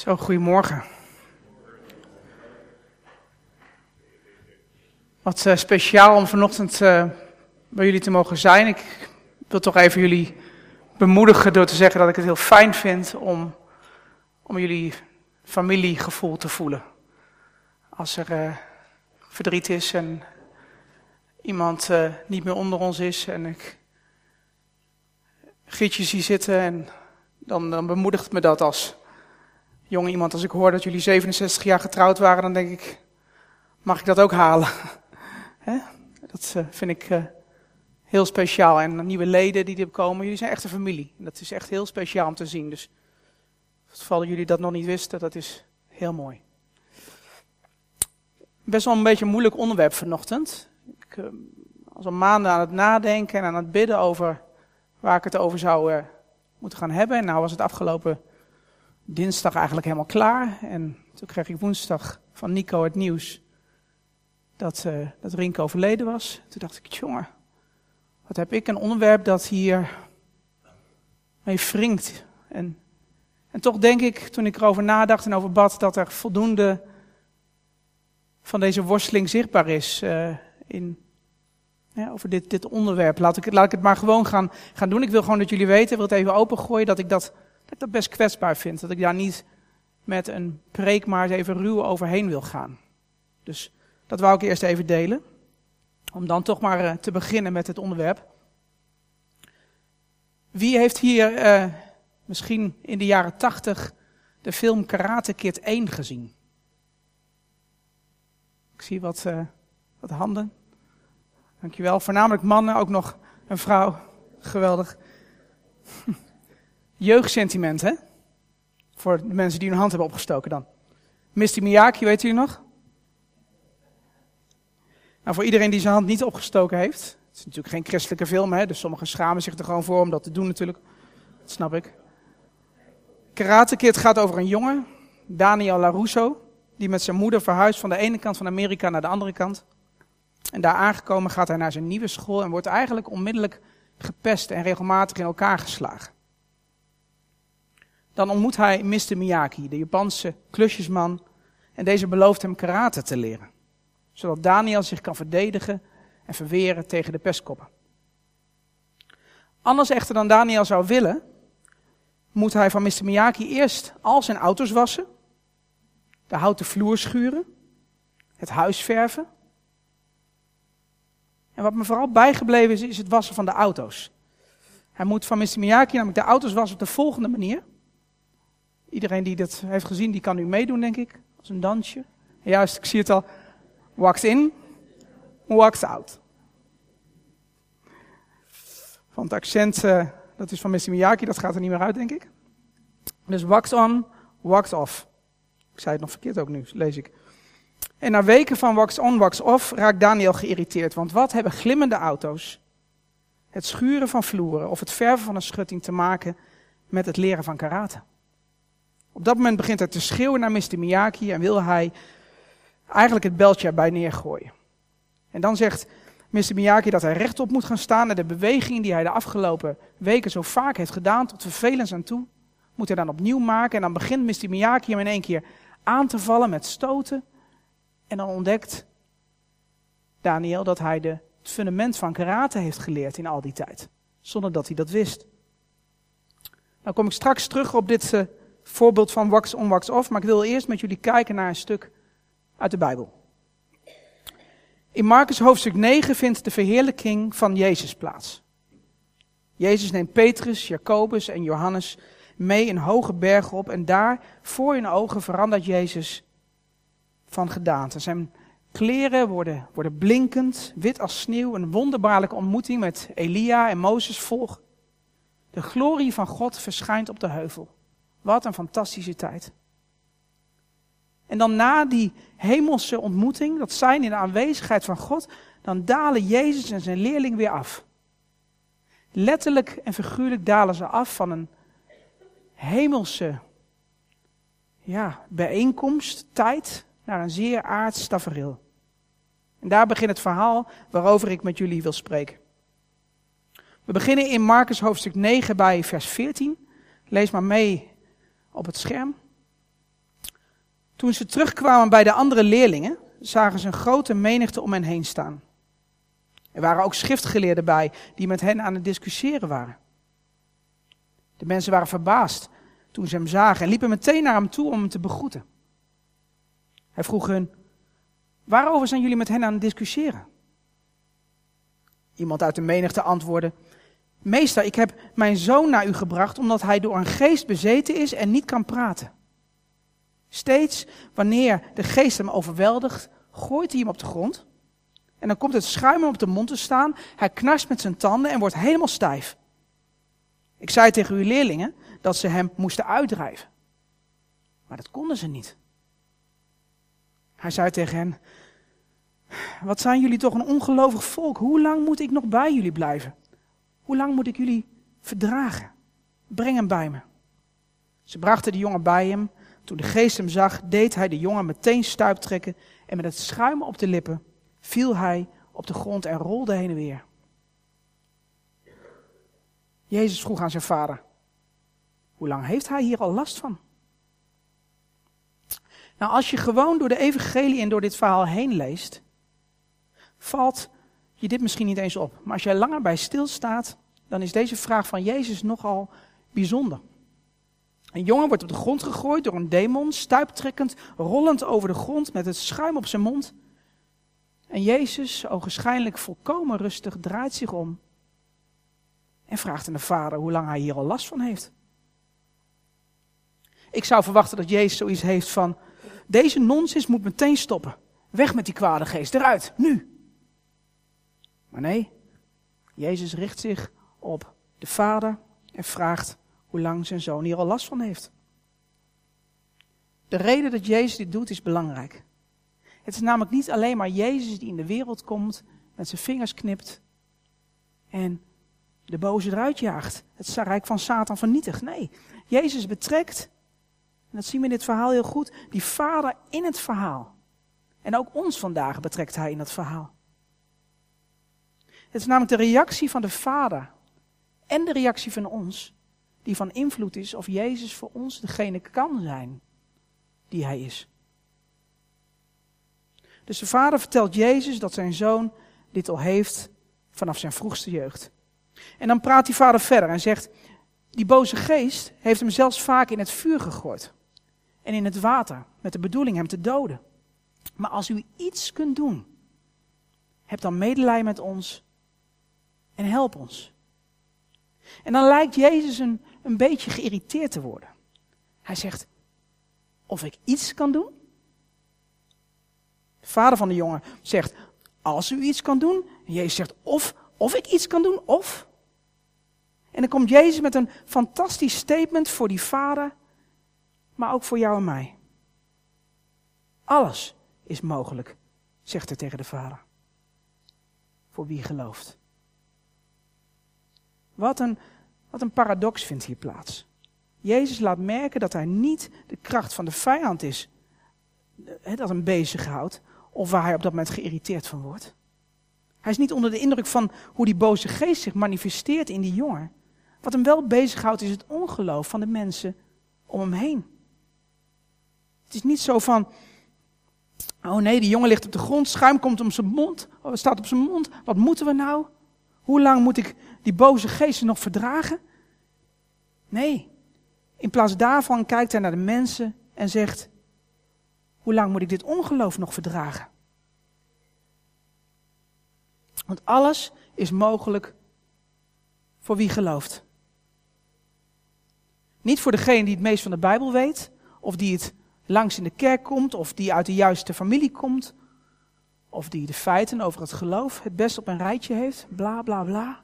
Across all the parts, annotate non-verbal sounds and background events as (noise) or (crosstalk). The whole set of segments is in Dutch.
Zo, goedemorgen. Wat uh, speciaal om vanochtend uh, bij jullie te mogen zijn. Ik wil toch even jullie bemoedigen door te zeggen dat ik het heel fijn vind om, om jullie familiegevoel te voelen. Als er uh, verdriet is en iemand niet meer onder ons is en ik Gietje zie zitten en dan, dan bemoedigt me dat als jong iemand. Als ik hoor dat jullie 67 jaar getrouwd waren, dan denk ik, mag ik dat ook halen? (laughs) dat uh, vind ik uh, heel speciaal. En nieuwe leden die er komen, jullie zijn echt een familie. Dat is echt heel speciaal om te zien. Dus vallen jullie dat nog niet wisten, dat is heel mooi. Best wel een beetje een moeilijk onderwerp vanochtend. Ik uh, was al maanden aan het nadenken en aan het bidden over waar ik het over zou moeten gaan hebben. En nou was het afgelopen dinsdag eigenlijk helemaal klaar. En toen kreeg ik woensdag van Nico het nieuws dat, uh, dat Rinko overleden was. Toen dacht ik, jongen, wat heb ik een onderwerp dat hier mee wringt. En, en toch denk ik, toen ik erover nadacht en over bad, dat er voldoende van deze worsteling zichtbaar is uh, in, ja, over dit, dit onderwerp. Laat ik, laat ik het maar gewoon gaan, gaan doen. Ik wil gewoon dat jullie weten, ik wil het even opengooien, dat ik dat, dat ik dat best kwetsbaar vind. Dat ik daar niet met een preek maar eens even ruw overheen wil gaan. Dus dat wou ik eerst even delen. Om dan toch maar uh, te beginnen met het onderwerp. Wie heeft hier uh, misschien in de jaren tachtig de film Karate Kid 1 gezien? Ik zie wat, uh, wat handen. Dankjewel. Voornamelijk mannen, ook nog een vrouw. Geweldig. (laughs) Jeugdsentiment, hè? Voor de mensen die hun hand hebben opgestoken dan. Misty Miyake, weet u nog? Nou, voor iedereen die zijn hand niet opgestoken heeft. Het is natuurlijk geen christelijke film, hè? Dus sommigen schamen zich er gewoon voor om dat te doen natuurlijk. Dat snap ik. Karate Kid gaat over een jongen, Daniel LaRusso, die met zijn moeder verhuist van de ene kant van Amerika naar de andere kant. En daar aangekomen gaat hij naar zijn nieuwe school en wordt eigenlijk onmiddellijk gepest en regelmatig in elkaar geslagen. Dan ontmoet hij Mr. Miyaki, de Japanse klusjesman, en deze belooft hem karate te leren, zodat Daniel zich kan verdedigen en verweren tegen de pestkoppen. Anders echter dan Daniel zou willen, moet hij van Mr. Miyaki eerst al zijn auto's wassen, de houten vloer schuren, het huis verven en wat me vooral bijgebleven is, is het wassen van de auto's. Hij moet van Mr. Miyake namelijk de auto's wassen op de volgende manier. Iedereen die dat heeft gezien, die kan nu meedoen, denk ik. Als een dansje. juist, ik zie het al. Wax in, wax out. Van het accent, uh, dat is van Mr. Miyake, dat gaat er niet meer uit, denk ik. Dus wax on, wax off. Ik zei het nog verkeerd ook nu, lees ik. En na weken van wax on, wax off raakt Daniel geïrriteerd. Want wat hebben glimmende auto's, het schuren van vloeren of het verven van een schutting te maken met het leren van karate? Op dat moment begint hij te schreeuwen naar Mr. Miyaki en wil hij eigenlijk het beltje erbij neergooien. En dan zegt Mr. Miyaki dat hij rechtop moet gaan staan en de bewegingen die hij de afgelopen weken zo vaak heeft gedaan, tot vervelens aan toe, moet hij dan opnieuw maken. En dan begint Mr. Miyaki hem in één keer aan te vallen met stoten en dan ontdekt Daniel dat hij de, het fundament van karate heeft geleerd in al die tijd. Zonder dat hij dat wist. Nou kom ik straks terug op dit uh, voorbeeld van wax on, wax off. Maar ik wil eerst met jullie kijken naar een stuk uit de Bijbel. In Marcus hoofdstuk 9 vindt de verheerlijking van Jezus plaats. Jezus neemt Petrus, Jacobus en Johannes mee een hoge berg op en daar voor hun ogen verandert Jezus van gedaante. Zijn kleren worden, worden blinkend, wit als sneeuw. Een wonderbaarlijke ontmoeting met Elia en Mozes volgt. De glorie van God verschijnt op de heuvel. Wat een fantastische tijd. En dan na die hemelse ontmoeting, dat zijn in de aanwezigheid van God, dan dalen Jezus en zijn leerling weer af. Letterlijk en figuurlijk dalen ze af van een hemelse ja, bijeenkomst, tijd, naar een zeer aards tafereel. En daar begint het verhaal waarover ik met jullie wil spreken. We beginnen in Marcus hoofdstuk 9 bij vers 14. Lees maar mee op het scherm. Toen ze terugkwamen bij de andere leerlingen, zagen ze een grote menigte om hen heen staan. Er waren ook schriftgeleerden bij die met hen aan het discussiëren waren. De mensen waren verbaasd toen ze hem zagen en liepen meteen naar hem toe om hem te begroeten. Hij vroeg hun: Waarover zijn jullie met hen aan het discussiëren? Iemand uit de menigte antwoordde: Meester, ik heb mijn zoon naar u gebracht omdat hij door een geest bezeten is en niet kan praten. Steeds wanneer de geest hem overweldigt, gooit hij hem op de grond. En dan komt het schuim hem op de mond te staan. Hij knarst met zijn tanden en wordt helemaal stijf. Ik zei tegen uw leerlingen dat ze hem moesten uitdrijven. Maar dat konden ze niet. Hij zei tegen hen: Wat zijn jullie toch een ongelovig volk? Hoe lang moet ik nog bij jullie blijven? Hoe lang moet ik jullie verdragen? Breng hem bij me. Ze brachten de jongen bij hem. Toen de geest hem zag, deed hij de jongen meteen stuiptrekken en met het schuim op de lippen viel hij op de grond en rolde heen en weer. Jezus vroeg aan zijn vader: Hoe lang heeft hij hier al last van? Nou, als je gewoon door de evangelie en door dit verhaal heen leest, valt je dit misschien niet eens op. Maar als jij langer bij stilstaat, dan is deze vraag van Jezus nogal bijzonder. Een jongen wordt op de grond gegooid door een demon, stuiptrekkend, rollend over de grond met het schuim op zijn mond. En Jezus, ogenschijnlijk volkomen rustig, draait zich om en vraagt aan de vader hoe lang hij hier al last van heeft. Ik zou verwachten dat Jezus zoiets heeft van, deze nonsens moet meteen stoppen. Weg met die kwade geest, eruit, nu. Maar nee, Jezus richt zich op de vader en vraagt hoe lang zijn zoon hier al last van heeft. De reden dat Jezus dit doet is belangrijk. Het is namelijk niet alleen maar Jezus die in de wereld komt, met zijn vingers knipt en de boze eruit jaagt. Het rijk van Satan vernietigt. Nee, Jezus betrekt, en dat zien we in dit verhaal heel goed, die vader in het verhaal. En ook ons vandaag betrekt hij in dat verhaal. Het is namelijk de reactie van de vader en de reactie van ons die van invloed is of Jezus voor ons degene kan zijn die hij is. Dus de vader vertelt Jezus dat zijn zoon dit al heeft vanaf zijn vroegste jeugd. En dan praat die vader verder en zegt, die boze geest heeft hem zelfs vaak in het vuur gegooid. En in het water, met de bedoeling hem te doden. Maar als u iets kunt doen, heb dan medelijden met ons en help ons. En dan lijkt Jezus een, een beetje geïrriteerd te worden. Hij zegt, of ik iets kan doen? De vader van de jongen zegt, als u iets kan doen. En Jezus zegt, of, of ik iets kan doen, of. En dan komt Jezus met een fantastisch statement voor die vader, maar ook voor jou en mij. Alles is mogelijk, zegt hij tegen de vader. Voor wie gelooft. Wat een, wat een paradox vindt hier plaats. Jezus laat merken dat hij niet de kracht van de vijand is, dat hem bezighoudt, of waar hij op dat moment geïrriteerd van wordt. Hij is niet onder de indruk van hoe die boze geest zich manifesteert in die jongen. Wat hem wel bezighoudt is het ongeloof van de mensen om hem heen. Het is niet zo van, oh nee, die jongen ligt op de grond, schuim komt om zijn mond, oh, staat op zijn mond, wat moeten we nou? Hoe lang moet ik die boze geesten nog verdragen? Nee, in plaats daarvan kijkt hij naar de mensen en zegt, hoe lang moet ik dit ongeloof nog verdragen? Want alles is mogelijk voor wie gelooft. Niet voor degene die het meest van de Bijbel weet, of die het langs in de kerk komt, of die uit de juiste familie komt, of die de feiten over het geloof het best op een rijtje heeft, bla bla bla.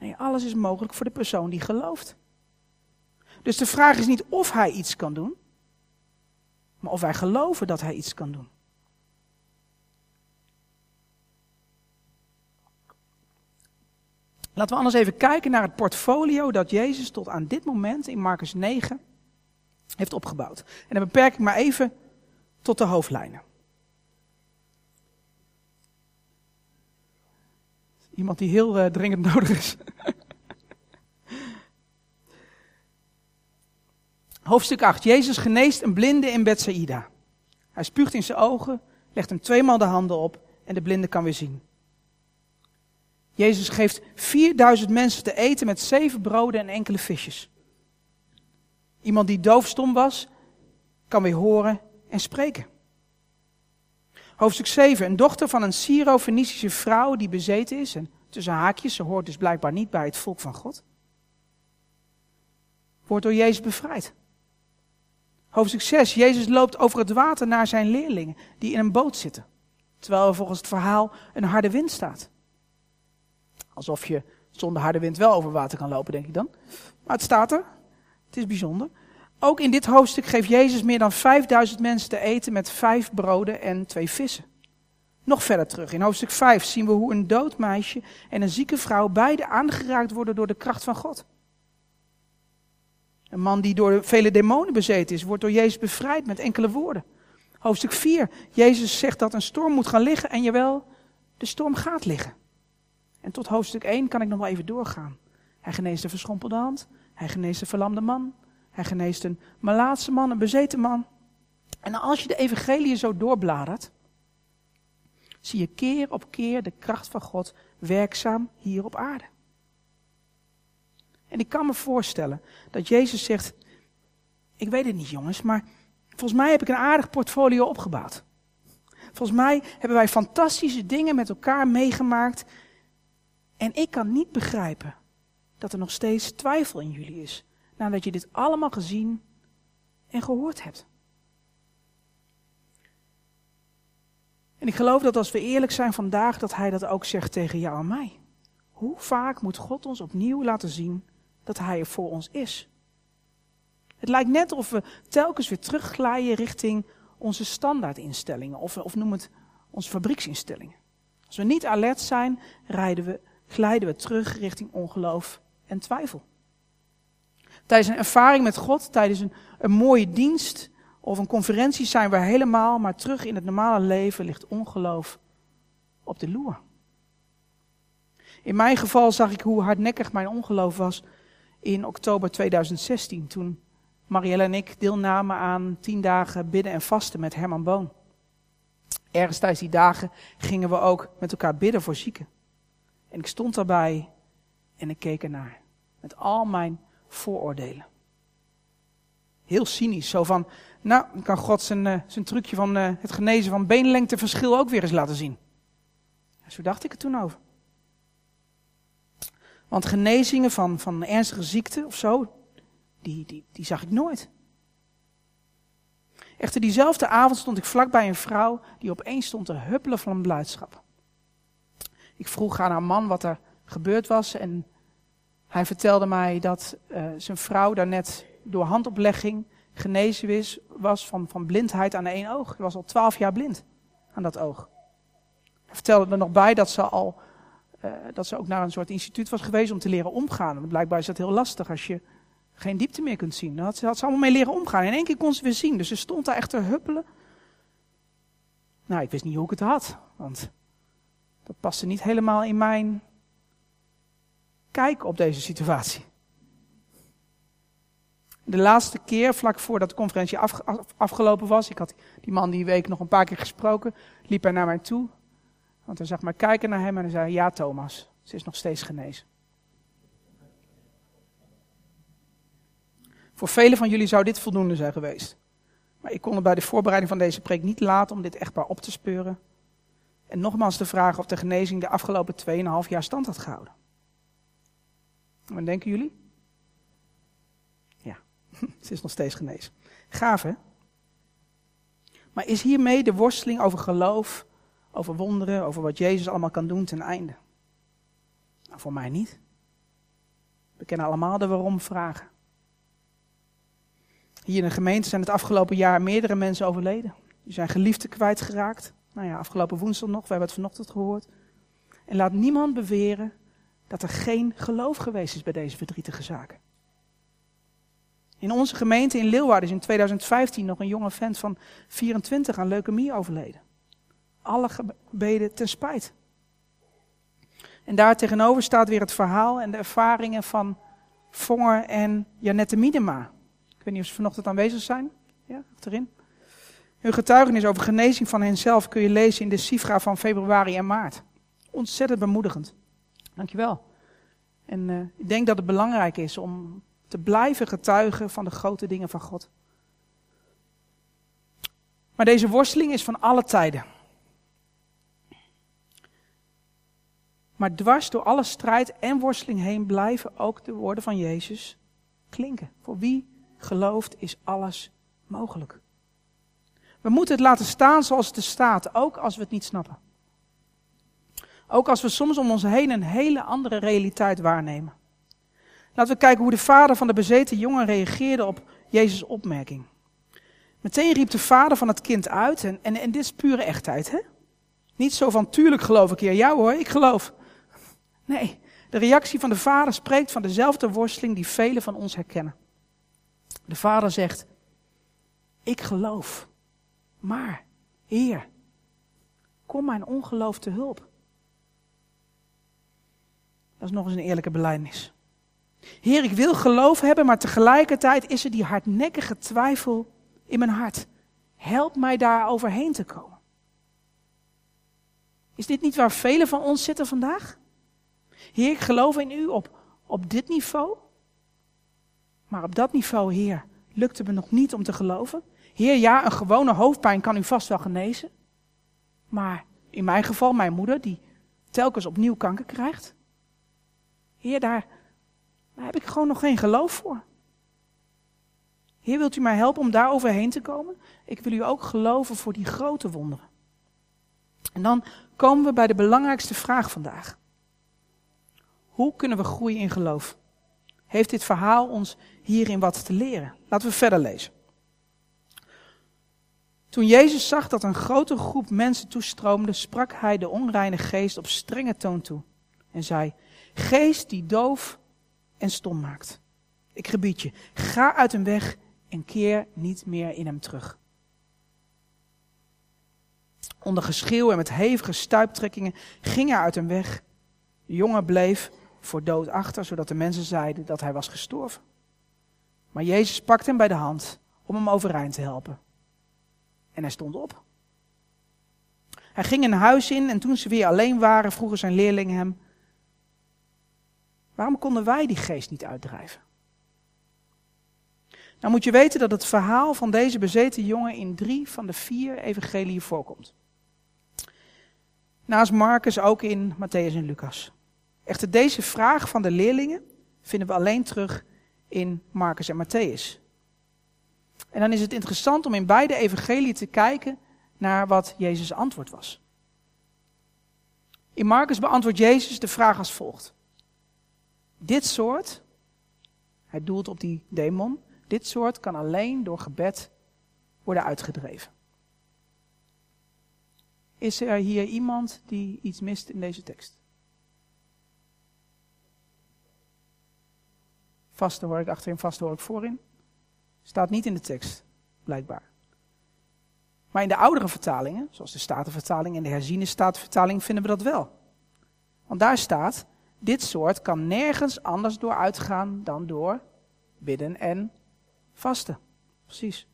Nee, alles is mogelijk voor de persoon die gelooft. Dus de vraag is niet of hij iets kan doen, maar of wij geloven dat hij iets kan doen. Laten we anders even kijken naar het portfolio dat Jezus tot aan dit moment in Marcus 9 heeft opgebouwd. En dan beperk ik maar even tot de hoofdlijnen. Iemand die heel uh, dringend (laughs) nodig is. Hoofdstuk 8. Jezus geneest een blinde in Bethsaida. Hij spuugt in zijn ogen, legt hem tweemaal de handen op en de blinde kan weer zien. Jezus geeft 4000 mensen te eten met zeven broden en enkele visjes. Iemand die doofstom was, kan weer horen en spreken. Hoofdstuk 7. Een dochter van een Syro-Fenicische vrouw die bezeten is. En tussen haakjes, ze hoort dus blijkbaar niet bij het volk van God. Wordt door Jezus bevrijd. Hoofdstuk 6. Jezus loopt over het water naar zijn leerlingen die in een boot zitten. Terwijl er volgens het verhaal een harde wind staat. Alsof je zonder harde wind wel over water kan lopen, denk ik dan. Maar het staat er. Het is bijzonder. Ook in dit hoofdstuk geeft Jezus meer dan 5000 mensen te eten met vijf broden en twee vissen. Nog verder terug, in hoofdstuk 5 zien we hoe een dood meisje en een zieke vrouw beide aangeraakt worden door de kracht van God. Een man die door vele demonen bezeten is, wordt door Jezus bevrijd met enkele woorden. Hoofdstuk 4, Jezus zegt dat een storm moet gaan liggen en jawel, de storm gaat liggen. En tot hoofdstuk 1 kan ik nog wel even doorgaan. Hij geneest de verschrompelde hand, hij geneest de verlamde man, hij geneest een malaatse man, een bezeten man. En als je de evangelie zo doorbladert, zie je keer op keer de kracht van God werkzaam hier op aarde. En ik kan me voorstellen dat Jezus zegt, ik weet het niet jongens, maar volgens mij heb ik een aardig portfolio opgebouwd. Volgens mij hebben wij fantastische dingen met elkaar meegemaakt. En ik kan niet begrijpen dat er nog steeds twijfel in jullie is nadat je dit allemaal gezien en gehoord hebt. En ik geloof dat als we eerlijk zijn vandaag, dat Hij dat ook zegt tegen jou en mij. Hoe vaak moet God ons opnieuw laten zien dat Hij er voor ons is? Het lijkt net of we telkens weer terugglijden richting onze standaardinstellingen, of, of noem het onze fabrieksinstellingen. Als we niet alert zijn, rijden we, glijden we terug richting ongeloof en twijfel. Tijdens een ervaring met God, tijdens een, een mooie dienst of een conferentie zijn we helemaal, maar terug in het normale leven ligt ongeloof op de loer. In mijn geval zag ik hoe hardnekkig mijn ongeloof was in oktober 2016, toen Marielle en ik deelnamen aan tien dagen bidden en vasten met Herman Boon. Ergens tijdens die dagen gingen we ook met elkaar bidden voor zieken. En ik stond daarbij en ik keek ernaar. Met al mijn vooroordelen. Heel cynisch, zo van, nou, kan God zijn, uh, zijn trucje van uh, het genezen van beenlengteverschil ook weer eens laten zien. Zo dacht ik er toen over. Want genezingen van, van ernstige ziekte of zo, die, die, die zag ik nooit. Echter, diezelfde avond stond ik vlakbij een vrouw die opeens stond te huppelen van blijdschap. Ik vroeg aan haar man wat er gebeurd was en hij vertelde mij dat uh, zijn vrouw daarnet door handoplegging genezen is, was van, van blindheid aan één oog. Hij was al twaalf jaar blind aan dat oog. Hij vertelde er nog bij dat ze, al, uh, dat ze ook naar een soort instituut was geweest om te leren omgaan. Want blijkbaar is dat heel lastig als je geen diepte meer kunt zien. Dan had ze, had ze allemaal mee leren omgaan. In één keer kon ze weer zien. Dus ze stond daar echt te huppelen. Nou, ik wist niet hoe ik het had. Want dat paste niet helemaal in mijn kijk op deze situatie. De laatste keer, vlak voordat de conferentie afgelopen was, ik had die man die week nog een paar keer gesproken, liep hij naar mij toe. Want hij zag mij kijken naar hem en hij zei, ja Thomas, ze is nog steeds genezen. Voor velen van jullie zou dit voldoende zijn geweest. Maar ik kon er bij de voorbereiding van deze preek niet laten om dit echtpaar op te speuren. En nogmaals te vragen of de genezing de afgelopen 2,5 jaar stand had gehouden. Wat denken jullie? Ja, (laughs) ze is nog steeds genezen. Gaaf hè? Maar is hiermee de worsteling over geloof, over wonderen, over wat Jezus allemaal kan doen ten einde? Nou, voor mij niet. We kennen allemaal de waarom vragen. Hier in de gemeente zijn het afgelopen jaar meerdere mensen overleden. Die zijn geliefden kwijtgeraakt. Nou ja, afgelopen woensdag nog, we hebben het vanochtend gehoord. En laat niemand beweren dat er geen geloof geweest is bij deze verdrietige zaken. In onze gemeente in Leeuwarden is in 2015 nog een jonge vent van 24 aan leukemie overleden. Alle gebeden ten spijt. En daar tegenover staat weer het verhaal en de ervaringen van Vonger en Janette Miedema. Ik weet niet of ze vanochtend aanwezig zijn. Ja, achterin. Hun getuigenis over genezing van henzelf kun je lezen in de Sifra van februari en maart. Ontzettend bemoedigend. Dankjewel. En uh, ik denk dat het belangrijk is om te blijven getuigen van de grote dingen van God. Maar deze worsteling is van alle tijden. Maar dwars door alle strijd en worsteling heen blijven ook de woorden van Jezus klinken. Voor wie gelooft is alles mogelijk. We moeten het laten staan zoals het er staat, ook als we het niet snappen. Ook als we soms om ons heen een hele andere realiteit waarnemen. Laten we kijken hoe de vader van de bezeten jongen reageerde op Jezus' opmerking. Meteen riep de vader van het kind uit, en, en, en dit is pure echtheid, hè? Niet zo van, tuurlijk geloof ik, ja, jou hoor, ik geloof. Nee, de reactie van de vader spreekt van dezelfde worsteling die velen van ons herkennen. De vader zegt, ik geloof, maar, Heer, kom mijn ongeloof te hulp. Dat is nog eens een eerlijke belijdenis. Heer, ik wil geloof hebben, maar tegelijkertijd is er die hardnekkige twijfel in mijn hart. Help mij daar overheen te komen. Is dit niet waar velen van ons zitten vandaag? Heer, ik geloof in u op, op dit niveau. Maar op dat niveau, Heer, lukt het me nog niet om te geloven. Heer, ja, een gewone hoofdpijn kan u vast wel genezen. Maar in mijn geval, mijn moeder, die telkens opnieuw kanker krijgt. Heer, daar, heb ik gewoon nog geen geloof voor. Heer, wilt u mij helpen om daar overheen te komen? Ik wil u ook geloven voor die grote wonderen. En dan komen we bij de belangrijkste vraag vandaag. Hoe kunnen we groeien in geloof? Heeft dit verhaal ons hierin wat te leren? Laten we verder lezen. Toen Jezus zag dat een grote groep mensen toestroomde, sprak hij de onreine geest op strenge toon toe en zei: Geest die doof en stom maakt. Ik gebied je, ga uit hem weg en keer niet meer in hem terug. Onder geschreeuw en met hevige stuiptrekkingen ging hij uit hem weg. De jongen bleef voor dood achter, zodat de mensen zeiden dat hij was gestorven. Maar Jezus pakte hem bij de hand om hem overeind te helpen. En hij stond op. Hij ging een huis in en toen ze weer alleen waren, vroegen zijn leerlingen hem: Waarom konden wij die geest niet uitdrijven? Nou moet je weten dat het verhaal van deze bezeten jongen in drie van de vier evangeliën voorkomt. Naast Marcus ook in Matthäus en Lucas. Echter, deze vraag van de leerlingen vinden we alleen terug in Marcus en Matthäus. En dan is het interessant om in beide evangeliën te kijken naar wat Jezus' antwoord was. In Marcus beantwoordt Jezus de vraag als volgt. Dit soort, hij doelt op die demon, dit soort kan alleen door gebed worden uitgedreven. Is er hier iemand die iets mist in deze tekst? Vaste hoor ik achterin, vaste hoor ik voorin. Staat niet in de tekst, blijkbaar. Maar in de oudere vertalingen, zoals de Statenvertaling en de herziene Statenvertaling, vinden we dat wel. Want daar staat, dit soort kan nergens anders door uitgaan dan door bidden en vasten. Precies.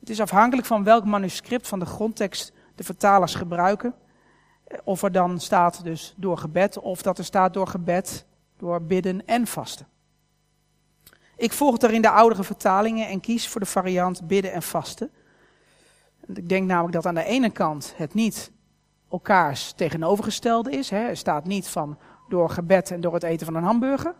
Het is afhankelijk van welk manuscript van de grondtekst de vertalers gebruiken. Of er dan staat dus door gebed, of dat er staat door gebed, door bidden en vasten. Ik volg daarin de oudere vertalingen en kies voor de variant bidden en vasten. Ik denk namelijk dat aan de ene kant het niet elkaars tegenovergestelde is. Hè. Er staat niet van door gebed en door het eten van een hamburger.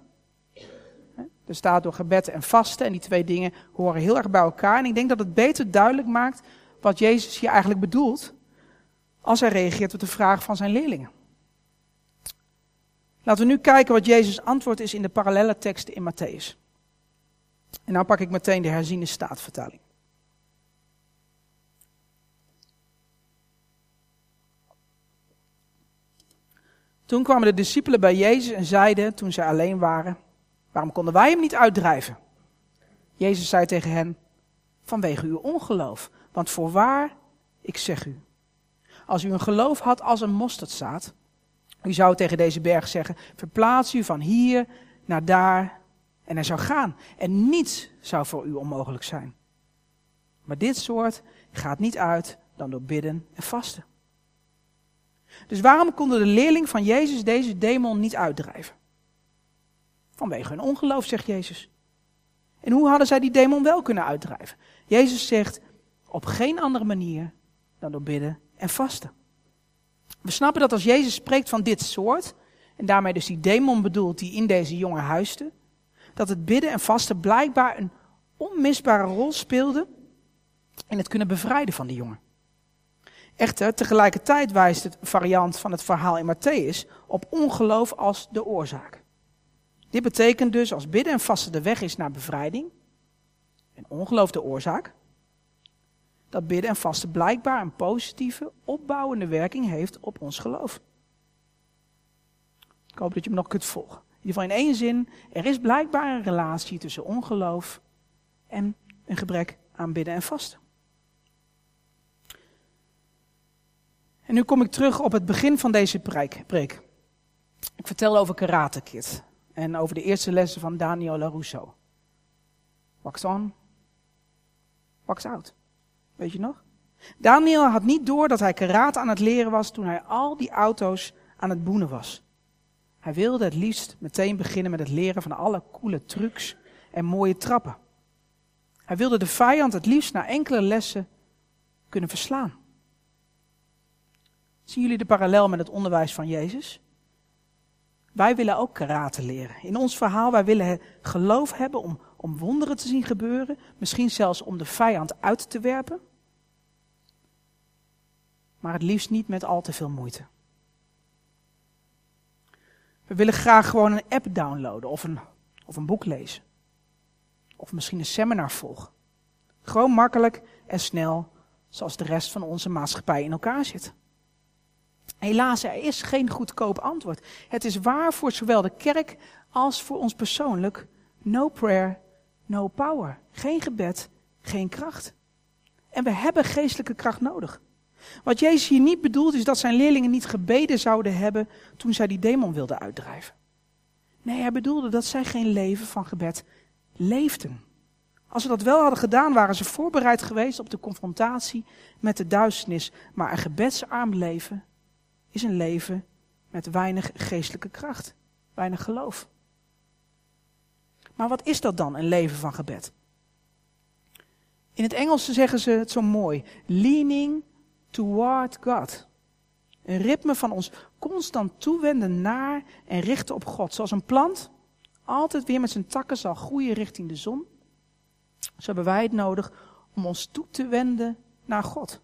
Er staat door gebed en vasten en die twee dingen horen heel erg bij elkaar. En ik denk dat het beter duidelijk maakt wat Jezus hier eigenlijk bedoelt als hij reageert op de vraag van zijn leerlingen. Laten we nu kijken wat Jezus' antwoord is in de parallelle teksten in Matthäus. En nou pak ik meteen de herziene staatvertaling. Toen kwamen de discipelen bij Jezus en zeiden, toen zij alleen waren, waarom konden wij hem niet uitdrijven? Jezus zei tegen hen, vanwege uw ongeloof. Want voorwaar, ik zeg u, als u een geloof had als een mosterdzaad, u zou tegen deze berg zeggen, verplaats u van hier naar daar en hij zou gaan. En niets zou voor u onmogelijk zijn. Maar dit soort gaat niet uit dan door bidden en vasten. Dus waarom konden de leerlingen van Jezus deze demon niet uitdrijven? Vanwege hun ongeloof, zegt Jezus. En hoe hadden zij die demon wel kunnen uitdrijven? Jezus zegt, op geen andere manier dan door bidden en vasten. We snappen dat als Jezus spreekt van dit soort, en daarmee dus die demon bedoelt die in deze jongen huiste, dat het bidden en vasten blijkbaar een onmisbare rol speelde in het kunnen bevrijden van die jongen. Echter, tegelijkertijd wijst het variant van het verhaal in Matthäus op ongeloof als de oorzaak. Dit betekent dus als bidden en vasten de weg is naar bevrijding, en ongeloof de oorzaak, dat bidden en vasten blijkbaar een positieve, opbouwende werking heeft op ons geloof. Ik hoop dat je me nog kunt volgen. In ieder geval in één zin, er is blijkbaar een relatie tussen ongeloof en een gebrek aan bidden en vasten. En nu kom ik terug op het begin van deze preek. Ik vertelde over Karate Kid en over de eerste lessen van Daniel LaRusso. Wax on, wax out. Weet je nog? Daniel had niet door dat hij karate aan het leren was toen hij al die auto's aan het boenen was. Hij wilde het liefst meteen beginnen met het leren van alle coole trucs en mooie trappen. Hij wilde de vijand het liefst na enkele lessen kunnen verslaan. Zien jullie de parallel met het onderwijs van Jezus? Wij willen ook karate leren. In ons verhaal, wij willen geloof hebben om, om wonderen te zien gebeuren. Misschien zelfs om de vijand uit te werpen. Maar het liefst niet met al te veel moeite. We willen graag gewoon een app downloaden of een, of een boek lezen. Of misschien een seminar volgen. Gewoon makkelijk en snel, zoals de rest van onze maatschappij in elkaar zit. Helaas, er is geen goedkoop antwoord. Het is waar voor zowel de kerk als voor ons persoonlijk. No prayer, no power. Geen gebed, geen kracht. En we hebben geestelijke kracht nodig. Wat Jezus hier niet bedoelt is dat zijn leerlingen niet gebeden zouden hebben toen zij die demon wilden uitdrijven. Nee, hij bedoelde dat zij geen leven van gebed leefden. Als ze dat wel hadden gedaan, waren ze voorbereid geweest op de confrontatie met de duisternis. Maar een gebedsarm leven is een leven met weinig geestelijke kracht, weinig geloof. Maar wat is dat dan, een leven van gebed? In het Engels zeggen ze het zo mooi: leaning toward God. Een ritme van ons constant toewenden naar en richten op God. Zoals een plant altijd weer met zijn takken zal groeien richting de zon. Zo hebben wij het nodig om ons toe te wenden naar God.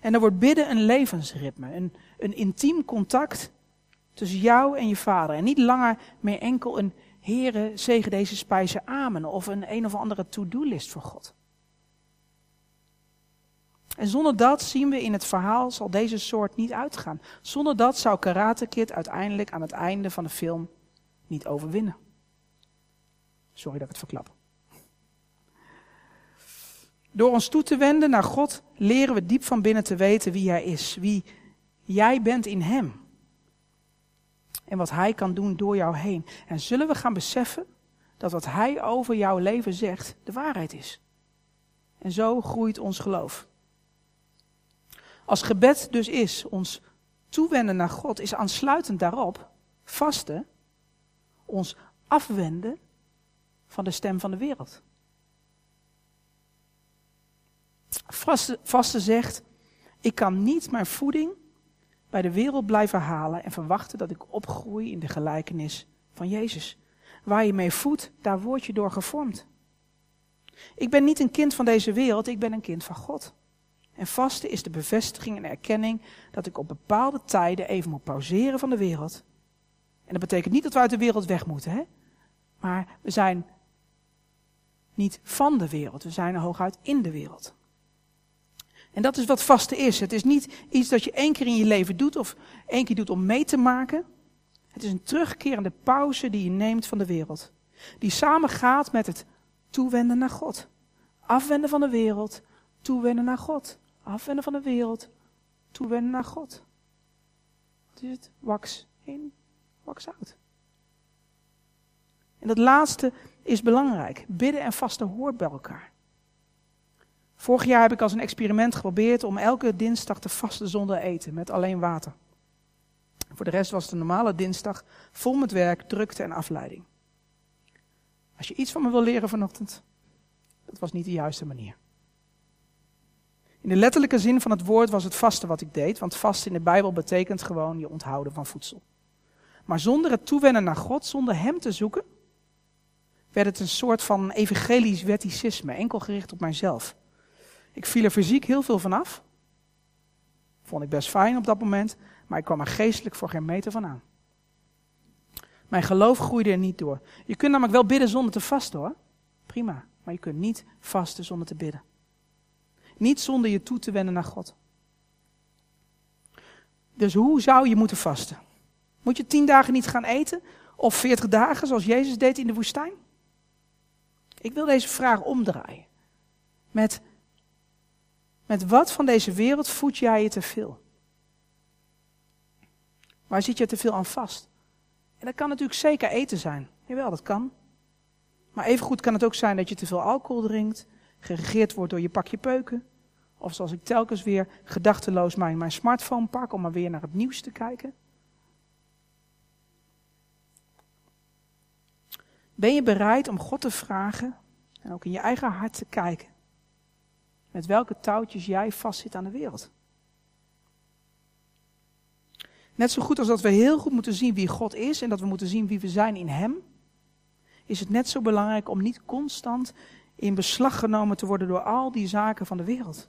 En dan wordt bidden een levensritme, een, een intiem contact tussen jou en je vader. En niet langer meer enkel een Heere, zegen deze spijzen amen of een een of andere to-do-list voor God. En zonder dat zien we in het verhaal zal deze soort niet uitgaan. Zonder dat zou Karate Kid uiteindelijk aan het einde van de film niet overwinnen. Sorry dat ik het verklap. Door ons toe te wenden naar God leren we diep van binnen te weten wie Hij is, wie jij bent in Hem. En wat Hij kan doen door jou heen. En zullen we gaan beseffen dat wat Hij over jouw leven zegt de waarheid is. En zo groeit ons geloof. Als gebed dus is ons toewenden naar God, is aansluitend daarop vasten, ons afwenden van de stem van de wereld. Vaste, zegt, ik kan niet mijn voeding bij de wereld blijven halen en verwachten dat ik opgroei in de gelijkenis van Jezus. Waar je mee voedt, daar word je door gevormd. Ik ben niet een kind van deze wereld, ik ben een kind van God. En vasten is de bevestiging en erkenning dat ik op bepaalde tijden even moet pauzeren van de wereld. En dat betekent niet dat we uit de wereld weg moeten, hè? maar we zijn niet van de wereld, we zijn hooguit in de wereld. En dat is wat vasten is. Het is niet iets dat je één keer in je leven doet of één keer doet om mee te maken. Het is een terugkerende pauze die je neemt van de wereld. Die samengaat met het toewenden naar God. Afwenden van de wereld, toewenden naar God. Afwenden van de wereld, toewenden naar God. Wat is het? Wax in, wax out. En dat laatste is belangrijk. Bidden en vasten hoort bij elkaar. Vorig jaar heb ik als een experiment geprobeerd om elke dinsdag te vasten zonder eten, met alleen water. Voor de rest was het een normale dinsdag, vol met werk, drukte en afleiding. Als je iets van me wil leren vanochtend, dat was niet de juiste manier. In de letterlijke zin van het woord was het vasten wat ik deed, want vasten in de Bijbel betekent gewoon je onthouden van voedsel. Maar zonder het toewennen naar God, zonder Hem te zoeken, werd het een soort van evangelisch wetticisme, enkel gericht op mijzelf. Ik viel er fysiek heel veel van af. Vond ik best fijn op dat moment, maar ik kwam er geestelijk voor geen meter van aan. Mijn geloof groeide er niet door. Je kunt namelijk wel bidden zonder te vasten hoor. Prima. Maar je kunt niet vasten zonder te bidden. Niet zonder je toe te wenden naar God. Dus hoe zou je moeten vasten? Moet je tien dagen niet gaan eten? Of veertig dagen zoals Jezus deed in de woestijn? Ik wil deze vraag omdraaien. Met, met wat van deze wereld voed jij je te veel? Waar zit je te veel aan vast? En dat kan natuurlijk zeker eten zijn. Jawel, dat kan. Maar evengoed kan het ook zijn dat je te veel alcohol drinkt, geregeerd wordt door je pakje peuken. Of zoals ik telkens weer gedachteloos mijn, mijn smartphone pak om maar weer naar het nieuws te kijken. Ben je bereid om God te vragen en ook in je eigen hart te kijken met welke touwtjes jij vastzit aan de wereld? Net zo goed als dat we heel goed moeten zien wie God is en dat we moeten zien wie we zijn in Hem, is het net zo belangrijk om niet constant in beslag genomen te worden door al die zaken van de wereld.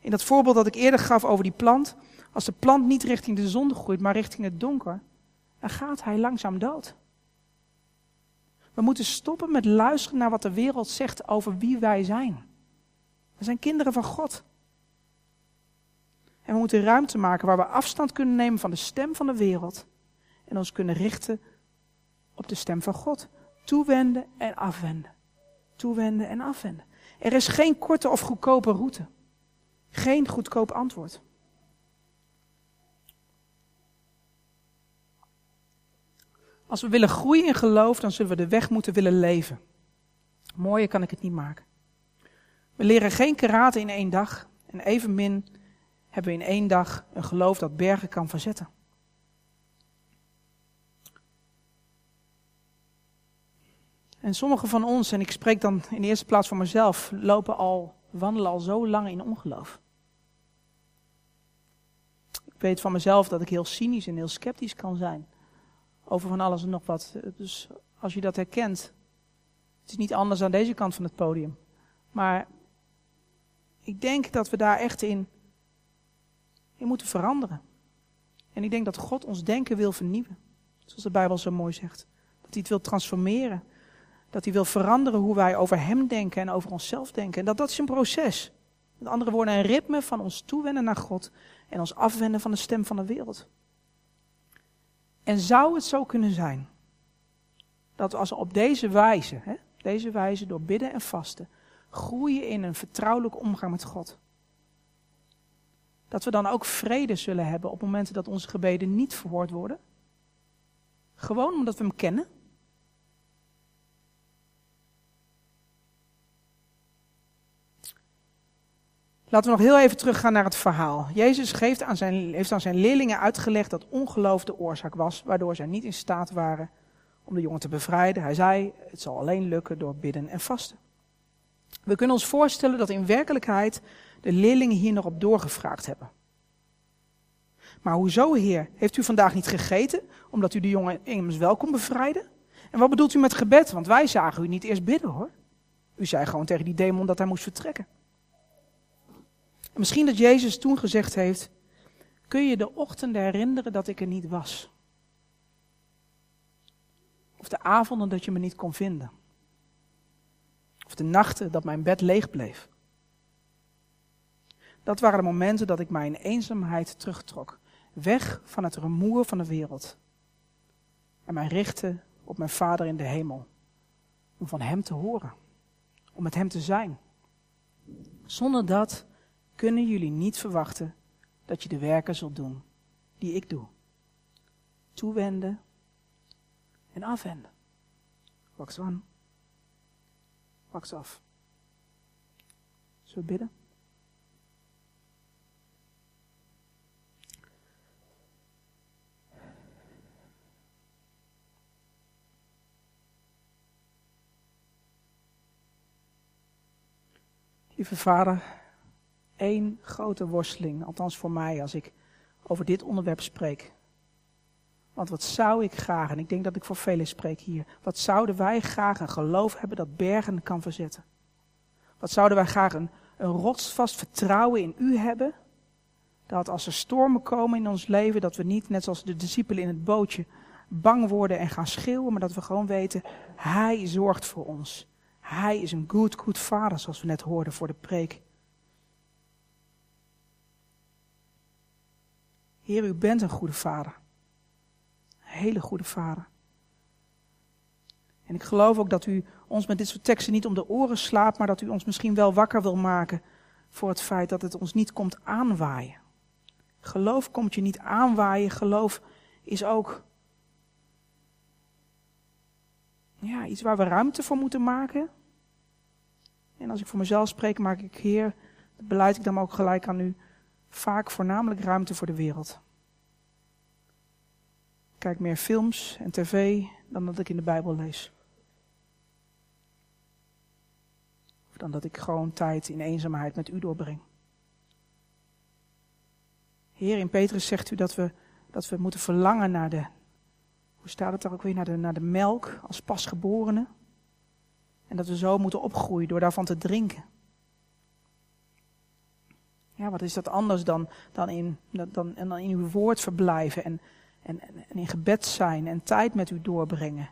In dat voorbeeld dat ik eerder gaf over die plant, als de plant niet richting de zon groeit, maar richting het donker, dan gaat hij langzaam dood. We moeten stoppen met luisteren naar wat de wereld zegt over wie wij zijn. We zijn kinderen van God. En we moeten ruimte maken waar we afstand kunnen nemen van de stem van de wereld. En ons kunnen richten op de stem van God. Toewenden en afwenden. Toewenden en afwenden. Er is geen korte of goedkope route. Geen goedkoop antwoord. Als we willen groeien in geloof, dan zullen we de weg moeten willen leven. Mooier kan ik het niet maken. We leren geen karate in één dag. En evenmin hebben we in één dag een geloof dat bergen kan verzetten. En sommigen van ons, en ik spreek dan in de eerste plaats voor mezelf, lopen al, wandelen al zo lang in ongeloof. Ik weet van mezelf dat ik heel cynisch en heel sceptisch kan zijn over van alles en nog wat. Dus als je dat herkent, het is niet anders aan deze kant van het podium. Maar ik denk dat we daar echt in, moeten veranderen. En ik denk dat God ons denken wil vernieuwen. Zoals de Bijbel zo mooi zegt. Dat hij het wil transformeren. Dat hij wil veranderen hoe wij over hem denken en over onszelf denken. En dat dat is een proces. Met andere woorden, een ritme van ons toewennen naar God en ons afwenden van de stem van de wereld. En zou het zo kunnen zijn dat als we op deze wijze, hè, deze wijze door bidden en vasten, groeien in een vertrouwelijke omgang met God, dat we dan ook vrede zullen hebben op momenten dat onze gebeden niet verhoord worden? Gewoon omdat we hem kennen? Laten we nog heel even teruggaan naar het verhaal. Jezus geeft aan zijn, heeft aan zijn leerlingen uitgelegd dat ongeloof de oorzaak was, waardoor zij niet in staat waren om de jongen te bevrijden. Hij zei, het zal alleen lukken door bidden en vasten. We kunnen ons voorstellen dat in werkelijkheid de leerlingen hier nog op doorgevraagd hebben. Maar hoezo, Heer? Heeft u vandaag niet gegeten, omdat u de jongen immers wel kon bevrijden? En wat bedoelt u met gebed? Want wij zagen u niet eerst bidden hoor. U zei gewoon tegen die demon dat hij moest vertrekken misschien dat Jezus toen gezegd heeft, kun je de ochtenden herinneren dat ik er niet was? Of de avonden dat je me niet kon vinden? Of de nachten dat mijn bed leeg bleef? Dat waren de momenten dat ik mij in eenzaamheid terugtrok, weg van het rumoer van de wereld. En mij richtte op mijn Vader in de hemel, om van Hem te horen, om met Hem te zijn. Zonder dat kunnen jullie niet verwachten dat je de werken zult doen die ik doe. Toewenden en afwenden. Wax wax af. Bidden? Lieve vader, één grote worsteling, althans voor mij als ik over dit onderwerp spreek. Want wat zou ik graag, en ik denk dat ik voor velen spreek hier, wat zouden wij graag een geloof hebben dat bergen kan verzetten? Wat zouden wij graag een, rotsvast vertrouwen in u hebben? Dat als er stormen komen in ons leven, dat we niet, net zoals de discipelen in het bootje, bang worden en gaan schreeuwen, maar dat we gewoon weten, Hij zorgt voor ons. Hij is een good, good vader, zoals we net hoorden voor de preek. Heer, u bent een goede vader. Hele goede vader. En ik geloof ook dat u ons met dit soort teksten niet om de oren slaapt, maar dat u ons misschien wel wakker wil maken voor het feit dat het ons niet komt aanwaaien. Geloof komt je niet aanwaaien. Geloof is ook ja, iets waar we ruimte voor moeten maken. En als ik voor mezelf spreek, maak ik, Heer, beleid ik dan ook gelijk aan u, vaak voornamelijk ruimte voor de wereld. Kijk meer films en tv dan dat ik in de Bijbel lees. Of dan dat ik gewoon tijd in eenzaamheid met u doorbreng. Heer, in Petrus zegt u dat we, dat we moeten verlangen naar de, hoe staat het er ook weer, naar de, naar de melk als pasgeborene. En dat we zo moeten opgroeien door daarvan te drinken. Ja, wat is dat anders dan, dan, in, dan, dan in uw woord verblijven en, en, en in gebed zijn en tijd met u doorbrengen?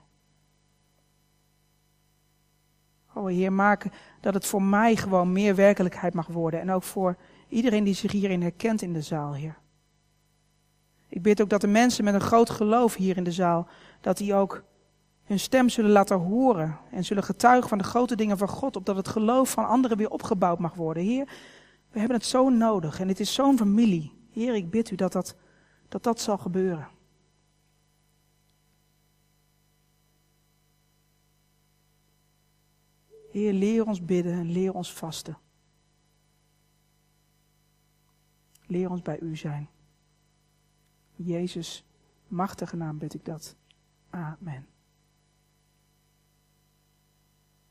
Oh Heer, maak dat het voor mij gewoon meer werkelijkheid mag worden. En ook voor iedereen die zich hierin herkent in de zaal, Heer. Ik bid ook dat de mensen met een groot geloof hier in de zaal, dat die ook hun stem zullen laten horen en zullen getuigen van de grote dingen van God, opdat het geloof van anderen weer opgebouwd mag worden. Heer, we hebben het zo nodig en het is zo'n familie. Heer, ik bid u dat dat, dat, dat zal gebeuren. Heer, leer ons bidden en leer ons vasten. Leer ons bij u zijn. Jezus, machtige naam bid ik dat. Amen.